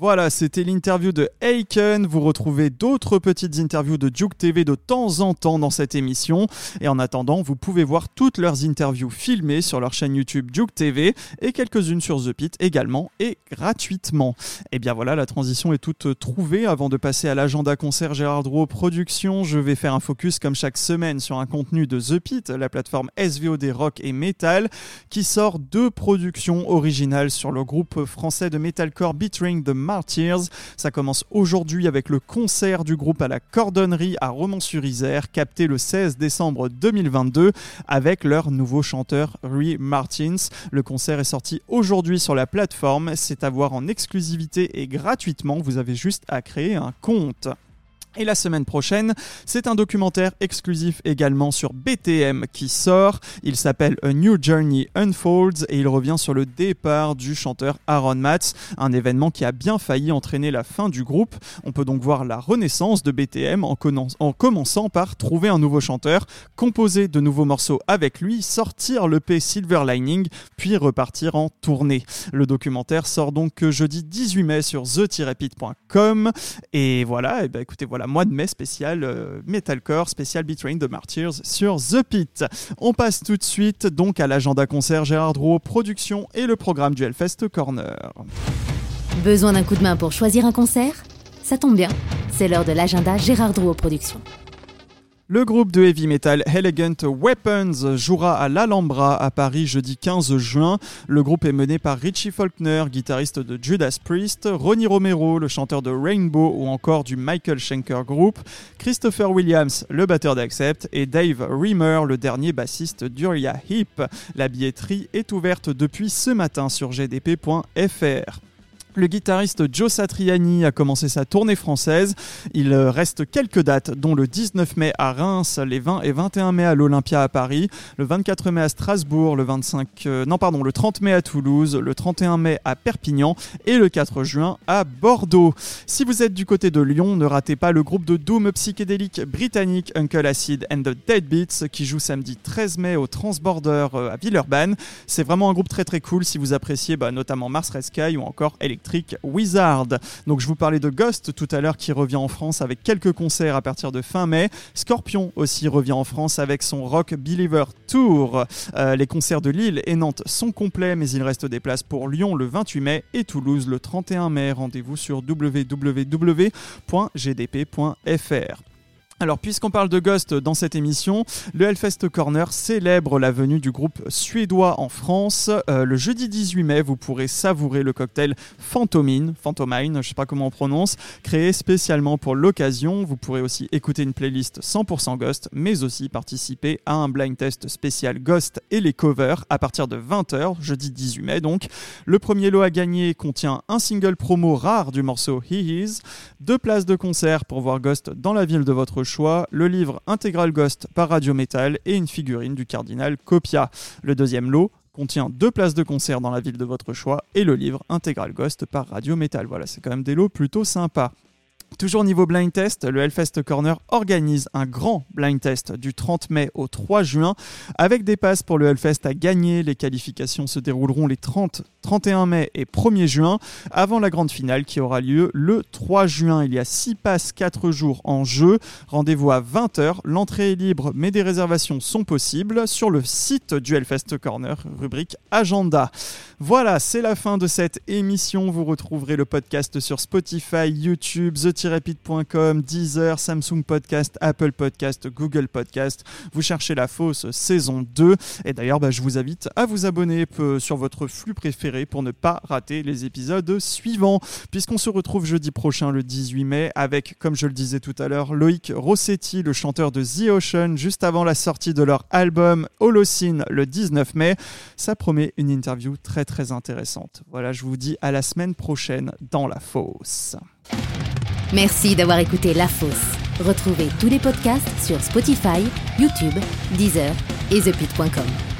Speaker 2: Voilà, c'était l'interview de Aiken. Vous retrouvez d'autres petites interviews de Duke TV de temps en temps dans cette émission. Et en attendant, vous pouvez voir toutes leurs interviews filmées sur leur chaîne YouTube Duke TV et quelques-unes sur The Pit également et gratuitement. Et bien voilà, la transition est toute trouvée. Avant de passer à l'agenda concert Gérard Drouot Productions, je vais faire un focus comme chaque semaine sur un contenu de The Pit, la plateforme SVOD rock et metal, qui sort deux productions originales sur le groupe français de metalcore Beatring the Martyrs. Ça commence aujourd'hui avec le concert du groupe à la Cordonnerie à Romans-sur-Isère, capté le 16 décembre 2022 avec leur nouveau chanteur Rui Martins. Le concert est sorti aujourd'hui sur la plateforme. C'est à voir en exclusivité et gratuitement. Vous avez juste à créer un compte. Et la semaine prochaine, c'est un documentaire exclusif également sur BTM qui sort. Il s'appelle A New Journey Unfolds et il revient sur le départ du chanteur Aaron Matz, un événement qui a bien failli entraîner la fin du groupe. On peut donc voir la renaissance de BTM en, en commençant par trouver un nouveau chanteur, composer de nouveaux morceaux avec lui, sortir le P Silver Lining, puis repartir en tournée. Le documentaire sort donc jeudi 18 mai sur the-pit.com et voilà, et ben écoutez, voilà mois de mai spécial euh, Metalcore, spécial Betrain de Martyrs sur The Pit. On passe tout de suite donc à l'agenda concert Gérard Drouot Production et le programme du Hellfest Corner.
Speaker 1: Besoin d'un coup de main pour choisir un concert? Ça tombe bien, c'est l'heure de l'agenda Gérard Drouot Production.
Speaker 2: Le groupe de heavy metal Elegant Weapons jouera à l'Alhambra à Paris jeudi 15 juin. Le groupe est mené par Richie Faulkner, guitariste de Judas Priest, Ronnie Romero, le chanteur de Rainbow ou encore du Michael Schenker Group, Christopher Williams, le batteur d'Accept et Dave Reamer, le dernier bassiste d'Uria Heep. La billetterie est ouverte depuis ce matin sur gdp.fr. Le guitariste Joe Satriani a commencé sa tournée française. Il euh, reste quelques dates, dont le 19 mai à Reims, les 20 et 21 mai à l'Olympia à Paris, le 24 mai à Strasbourg, le 25, euh, non pardon, le 30 mai à Toulouse, le 31 mai à Perpignan et le 4 juin à Bordeaux. Si vous êtes du côté de Lyon, ne ratez pas le groupe de doom psychédélique britannique Uncle Acid and the Deadbeats qui joue samedi 13 mai au Transborder euh, à Villeurbanne. C'est vraiment un groupe très très cool si vous appréciez bah, notamment Mars Red ou encore Electric Wizard. Donc je vous parlais de Ghost tout à l'heure qui revient en France avec quelques concerts à partir de fin mai. Scorpion aussi revient en France avec son Rock Believer Tour. Euh, les concerts de Lille et Nantes sont complets mais il reste des places pour Lyon le 28 mai et Toulouse le 31 mai. Rendez-vous sur www.gdp.fr. Alors, puisqu'on parle de Ghost dans cette émission, le Hellfest Corner célèbre la venue du groupe suédois en France. Euh, le jeudi 18 mai, vous pourrez savourer le cocktail Phantomine, Phantomine, je ne sais pas comment on prononce, créé spécialement pour l'occasion. Vous pourrez aussi écouter une playlist 100% Ghost, mais aussi participer à un blind test spécial Ghost et les covers à partir de 20h, jeudi 18 mai donc. Le premier lot à gagner contient un single promo rare du morceau He Is, deux places de concert pour voir Ghost dans la ville de votre le livre Intégral Ghost par Radio Metal et une figurine du cardinal Copia. Le deuxième lot contient deux places de concert dans la ville de votre choix et le livre Intégral Ghost par Radio Metal. Voilà, c'est quand même des lots plutôt sympas. Toujours niveau blind test, le Hellfest Corner organise un grand blind test du 30 mai au 3 juin avec des passes pour le Hellfest à gagner. Les qualifications se dérouleront les 30, 31 mai et 1er juin avant la grande finale qui aura lieu le 3 juin. Il y a 6 passes 4 jours en jeu. Rendez-vous à 20h. L'entrée est libre mais des réservations sont possibles sur le site du Hellfest Corner, rubrique agenda. Voilà, c'est la fin de cette émission. Vous retrouverez le podcast sur Spotify, YouTube, the-rapid.com, Deezer, Samsung Podcast, Apple Podcast, Google Podcast. Vous cherchez la fausse saison 2. Et d'ailleurs, bah, je vous invite à vous abonner euh, sur votre flux préféré pour ne pas rater les épisodes suivants. Puisqu'on se retrouve jeudi prochain, le 18 mai, avec, comme je le disais tout à l'heure, Loïc Rossetti, le chanteur de The Ocean, juste avant la sortie de leur album Holocene le 19 mai. Ça promet une interview très très intéressante. Voilà, je vous dis à la semaine prochaine dans la fosse.
Speaker 1: Merci d'avoir écouté La Fosse. Retrouvez tous les podcasts sur Spotify, YouTube, Deezer et ThePit.com.